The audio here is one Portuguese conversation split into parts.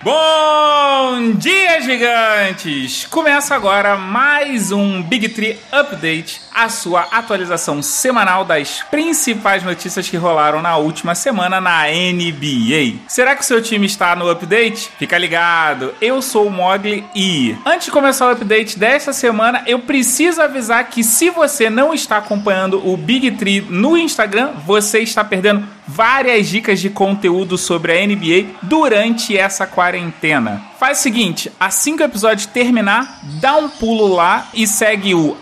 Bom dia, gigantes! Começa agora mais um Big Tree Update, a sua atualização semanal das principais notícias que rolaram na última semana na NBA. Será que o seu time está no update? Fica ligado, eu sou o Mogli e antes de começar o update desta semana, eu preciso avisar que se você não está acompanhando o Big Tree no Instagram, você está perdendo várias dicas de conteúdo sobre a NBA durante essa quarentena. Faz o seguinte, assim que o episódio terminar, dá um pulo lá e segue o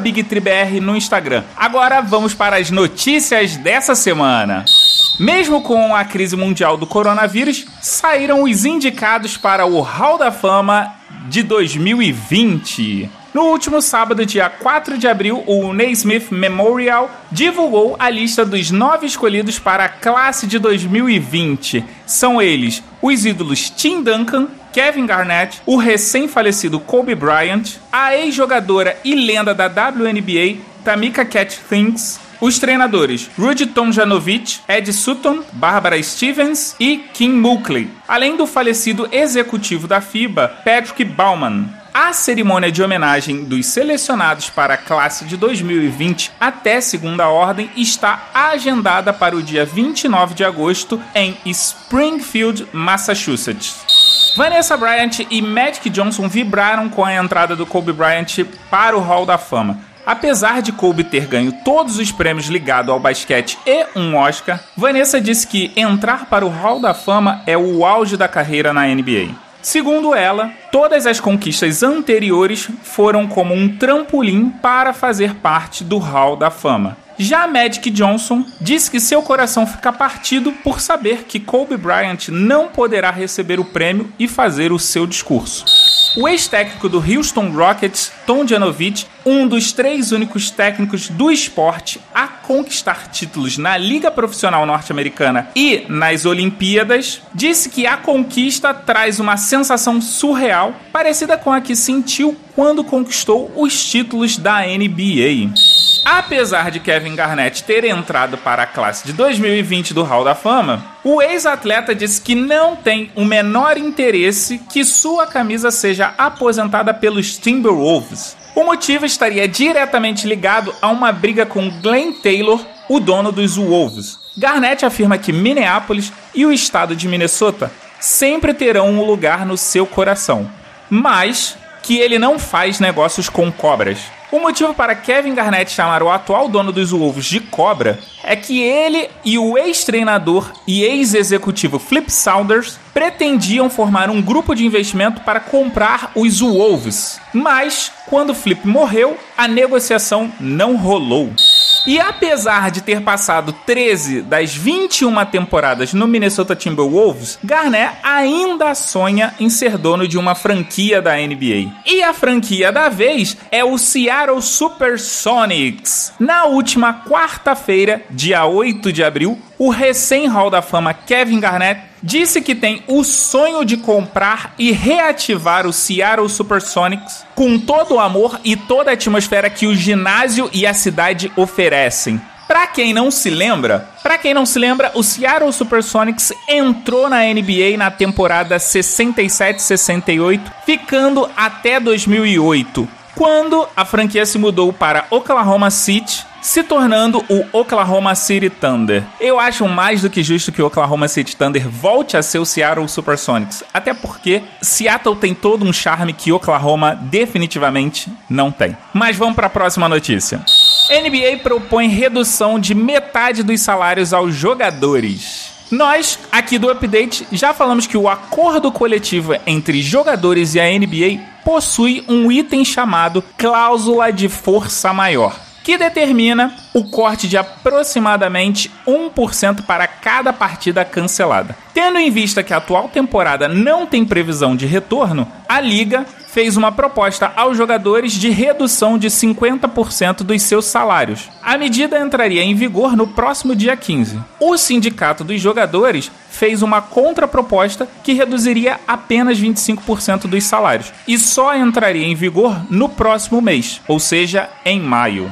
BigTriBR no Instagram. Agora vamos para as notícias dessa semana. Mesmo com a crise mundial do coronavírus, saíram os indicados para o Hall da Fama de 2020. No último sábado, dia 4 de abril, o Naismith Memorial divulgou a lista dos nove escolhidos para a classe de 2020. São eles os ídolos Tim Duncan, Kevin Garnett, o recém-falecido Kobe Bryant, a ex-jogadora e lenda da WNBA Tamika Cat Things, os treinadores Rudy Tomjanovic, Ed Sutton, Barbara Stevens e Kim Mulkey, além do falecido executivo da FIBA, Patrick Baumann. A cerimônia de homenagem dos selecionados para a classe de 2020 até segunda ordem está agendada para o dia 29 de agosto em Springfield, Massachusetts. Vanessa Bryant e Magic Johnson vibraram com a entrada do Kobe Bryant para o Hall da Fama. Apesar de Kobe ter ganho todos os prêmios ligados ao basquete e um Oscar, Vanessa disse que entrar para o Hall da Fama é o auge da carreira na NBA. Segundo ela, todas as conquistas anteriores foram como um trampolim para fazer parte do Hall da Fama. Já Magic Johnson disse que seu coração fica partido por saber que Kobe Bryant não poderá receber o prêmio e fazer o seu discurso. O ex-técnico do Houston Rockets, Tom Janovich, um dos três únicos técnicos do esporte a conquistar títulos na Liga Profissional Norte-Americana e nas Olimpíadas, disse que a conquista traz uma sensação surreal, parecida com a que sentiu quando conquistou os títulos da NBA. Apesar de Kevin Garnett ter entrado para a classe de 2020 do Hall da Fama, o ex-atleta disse que não tem o menor interesse que sua camisa seja aposentada pelos Timberwolves. O motivo estaria diretamente ligado a uma briga com Glenn Taylor, o dono dos Wolves. Garnett afirma que Minneapolis e o estado de Minnesota sempre terão um lugar no seu coração, mas que ele não faz negócios com cobras. O motivo para Kevin Garnett chamar o atual dono dos Wolves de cobra é que ele e o ex-treinador e ex-executivo Flip Saunders pretendiam formar um grupo de investimento para comprar os Wolves. Mas, quando Flip morreu, a negociação não rolou. E apesar de ter passado 13 das 21 temporadas no Minnesota Timberwolves, Garnett ainda sonha em ser dono de uma franquia da NBA. E a franquia da vez é o Seattle Supersonics. Na última quarta-feira, dia 8 de abril, o recém-Hall da Fama Kevin Garnett disse que tem o sonho de comprar e reativar o Seattle Supersonics com todo o amor e toda a atmosfera que o ginásio e a cidade oferecem. Para quem não se lembra, para quem não se lembra, o Seattle Supersonics entrou na NBA na temporada 67-68, ficando até 2008, quando a franquia se mudou para Oklahoma City se tornando o Oklahoma City Thunder. Eu acho mais do que justo que o Oklahoma City Thunder volte a ser o Seattle Supersonics, até porque Seattle tem todo um charme que Oklahoma definitivamente não tem. Mas vamos para a próxima notícia. NBA propõe redução de metade dos salários aos jogadores. Nós, aqui do Update, já falamos que o acordo coletivo entre jogadores e a NBA possui um item chamado cláusula de força maior que determina o corte de aproximadamente 1% para cada partida cancelada. Tendo em vista que a atual temporada não tem previsão de retorno, a liga fez uma proposta aos jogadores de redução de 50% dos seus salários. A medida entraria em vigor no próximo dia 15. O sindicato dos jogadores fez uma contraproposta que reduziria apenas 25% dos salários e só entraria em vigor no próximo mês, ou seja, em maio.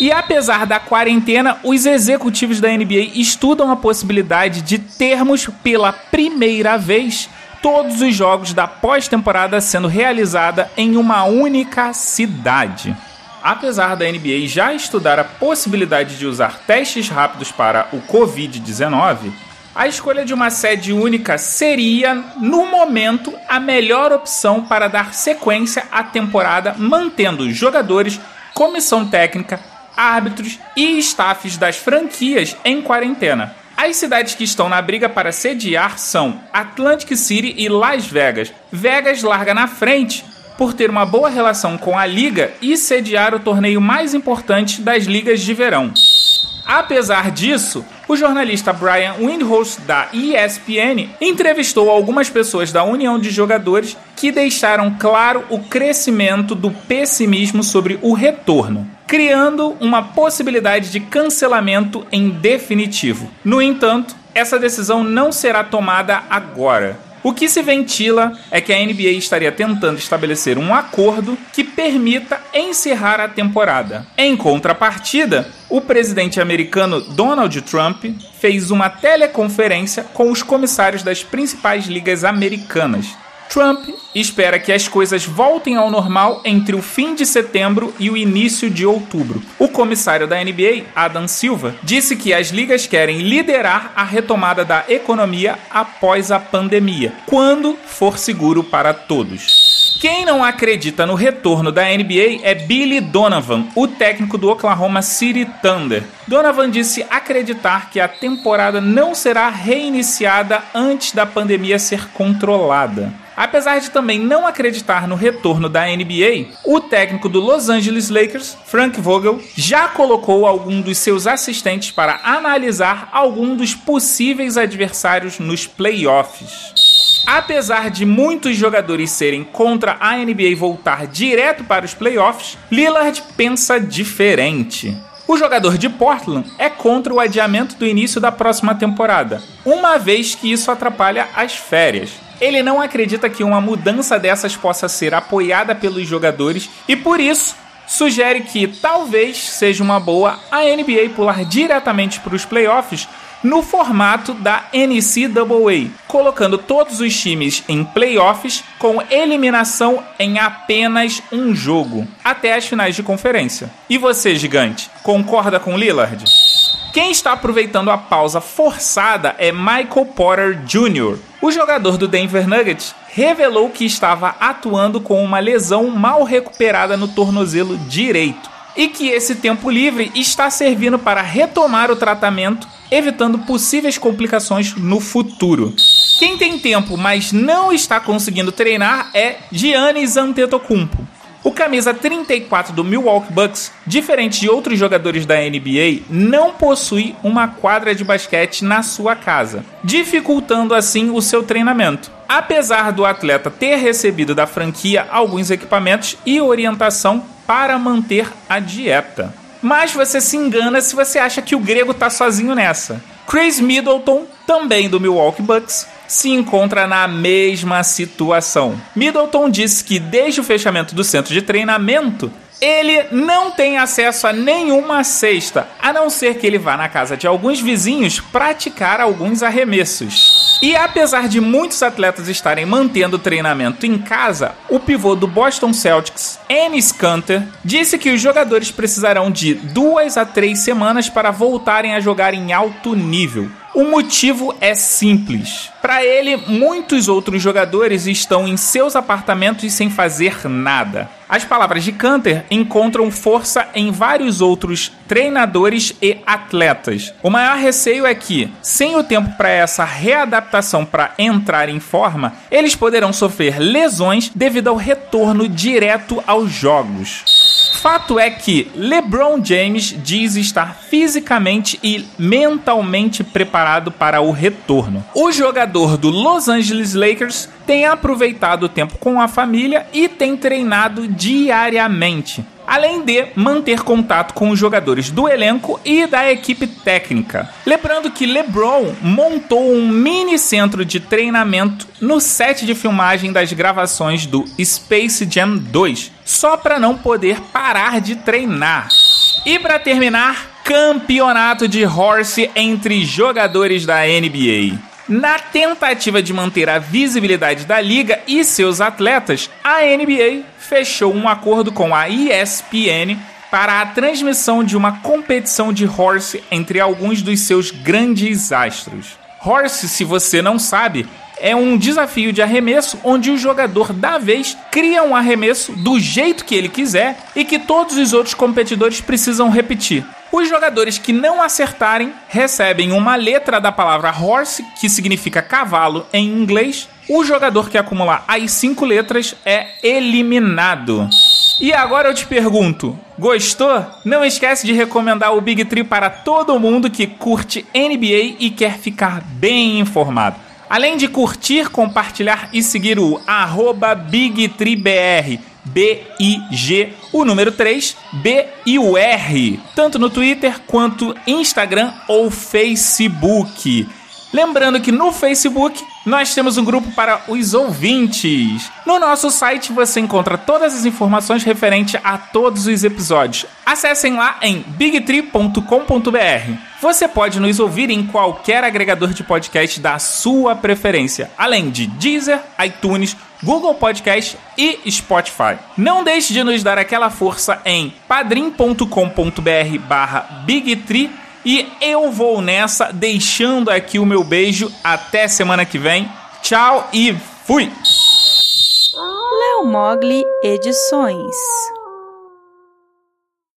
E apesar da quarentena, os executivos da NBA estudam a possibilidade de termos pela primeira vez todos os jogos da pós-temporada sendo realizada em uma única cidade. Apesar da NBA já estudar a possibilidade de usar testes rápidos para o Covid-19, a escolha de uma sede única seria, no momento, a melhor opção para dar sequência à temporada, mantendo jogadores, comissão técnica, árbitros e staffs das franquias em quarentena. As cidades que estão na briga para sediar são Atlantic City e Las Vegas. Vegas larga na frente por ter uma boa relação com a liga e sediar o torneio mais importante das ligas de verão. Apesar disso, o jornalista Brian Windhorst da ESPN entrevistou algumas pessoas da União de Jogadores que deixaram claro o crescimento do pessimismo sobre o retorno, criando uma possibilidade de cancelamento em definitivo. No entanto, essa decisão não será tomada agora. O que se ventila é que a NBA estaria tentando estabelecer um acordo que permita encerrar a temporada. Em contrapartida, o presidente americano Donald Trump fez uma teleconferência com os comissários das principais ligas americanas, Trump espera que as coisas voltem ao normal entre o fim de setembro e o início de outubro. O comissário da NBA, Adam Silva, disse que as ligas querem liderar a retomada da economia após a pandemia, quando for seguro para todos. Quem não acredita no retorno da NBA é Billy Donovan, o técnico do Oklahoma City Thunder. Donovan disse acreditar que a temporada não será reiniciada antes da pandemia ser controlada. Apesar de também não acreditar no retorno da NBA, o técnico do Los Angeles Lakers, Frank Vogel, já colocou algum dos seus assistentes para analisar algum dos possíveis adversários nos playoffs. Apesar de muitos jogadores serem contra a NBA voltar direto para os playoffs, Lillard pensa diferente. O jogador de Portland é contra o adiamento do início da próxima temporada, uma vez que isso atrapalha as férias. Ele não acredita que uma mudança dessas possa ser apoiada pelos jogadores e por isso sugere que talvez seja uma boa a NBA pular diretamente para os playoffs no formato da NCAA, colocando todos os times em playoffs com eliminação em apenas um jogo, até as finais de conferência. E você, gigante, concorda com Lillard? Quem está aproveitando a pausa forçada é Michael Porter Jr. O jogador do Denver Nuggets revelou que estava atuando com uma lesão mal recuperada no tornozelo direito e que esse tempo livre está servindo para retomar o tratamento, evitando possíveis complicações no futuro. Quem tem tempo, mas não está conseguindo treinar é Giannis Antetokounmpo. O camisa 34 do Milwaukee Bucks, diferente de outros jogadores da NBA, não possui uma quadra de basquete na sua casa, dificultando assim o seu treinamento. Apesar do atleta ter recebido da franquia alguns equipamentos e orientação para manter a dieta. Mas você se engana se você acha que o grego tá sozinho nessa. Chris Middleton, também do Milwaukee Bucks, se encontra na mesma situação. Middleton disse que desde o fechamento do centro de treinamento, ele não tem acesso a nenhuma cesta, a não ser que ele vá na casa de alguns vizinhos praticar alguns arremessos. E apesar de muitos atletas estarem mantendo o treinamento em casa, o pivô do Boston Celtics, Ennis Canter, disse que os jogadores precisarão de duas a três semanas para voltarem a jogar em alto nível. O motivo é simples. Para ele, muitos outros jogadores estão em seus apartamentos sem fazer nada. As palavras de Canter encontram força em vários outros treinadores e atletas. O maior receio é que, sem o tempo para essa readaptação para entrar em forma, eles poderão sofrer lesões devido ao retorno direto aos jogos. Fato é que LeBron James diz estar fisicamente e mentalmente preparado para o retorno. O jogador do Los Angeles Lakers tem aproveitado o tempo com a família e tem treinado diariamente além de manter contato com os jogadores do elenco e da equipe técnica. Lembrando que LeBron montou um mini centro de treinamento no set de filmagem das gravações do Space Jam 2, só para não poder parar de treinar. E para terminar, campeonato de horse entre jogadores da NBA. Na tentativa de manter a visibilidade da liga e seus atletas, a NBA fechou um acordo com a ESPN para a transmissão de uma competição de horse entre alguns dos seus grandes astros. Horse, se você não sabe, é um desafio de arremesso onde o jogador da vez cria um arremesso do jeito que ele quiser e que todos os outros competidores precisam repetir. Os jogadores que não acertarem recebem uma letra da palavra horse, que significa cavalo em inglês. O jogador que acumular as cinco letras é eliminado. E agora eu te pergunto, gostou? Não esquece de recomendar o Big Tree para todo mundo que curte NBA e quer ficar bem informado. Além de curtir, compartilhar e seguir o arroba BigTreeBR, B-I-G, o número 3, B e o R, tanto no Twitter quanto Instagram ou Facebook. Lembrando que no Facebook nós temos um grupo para os ouvintes. No nosso site você encontra todas as informações referentes a todos os episódios. Acessem lá em bigtree.com.br. Você pode nos ouvir em qualquer agregador de podcast da sua preferência, além de Deezer, iTunes, Google Podcast e Spotify. Não deixe de nos dar aquela força em padrim.com.br barra bigtree e eu vou nessa, deixando aqui o meu beijo. Até semana que vem. Tchau e fui! Léo Mogli Edições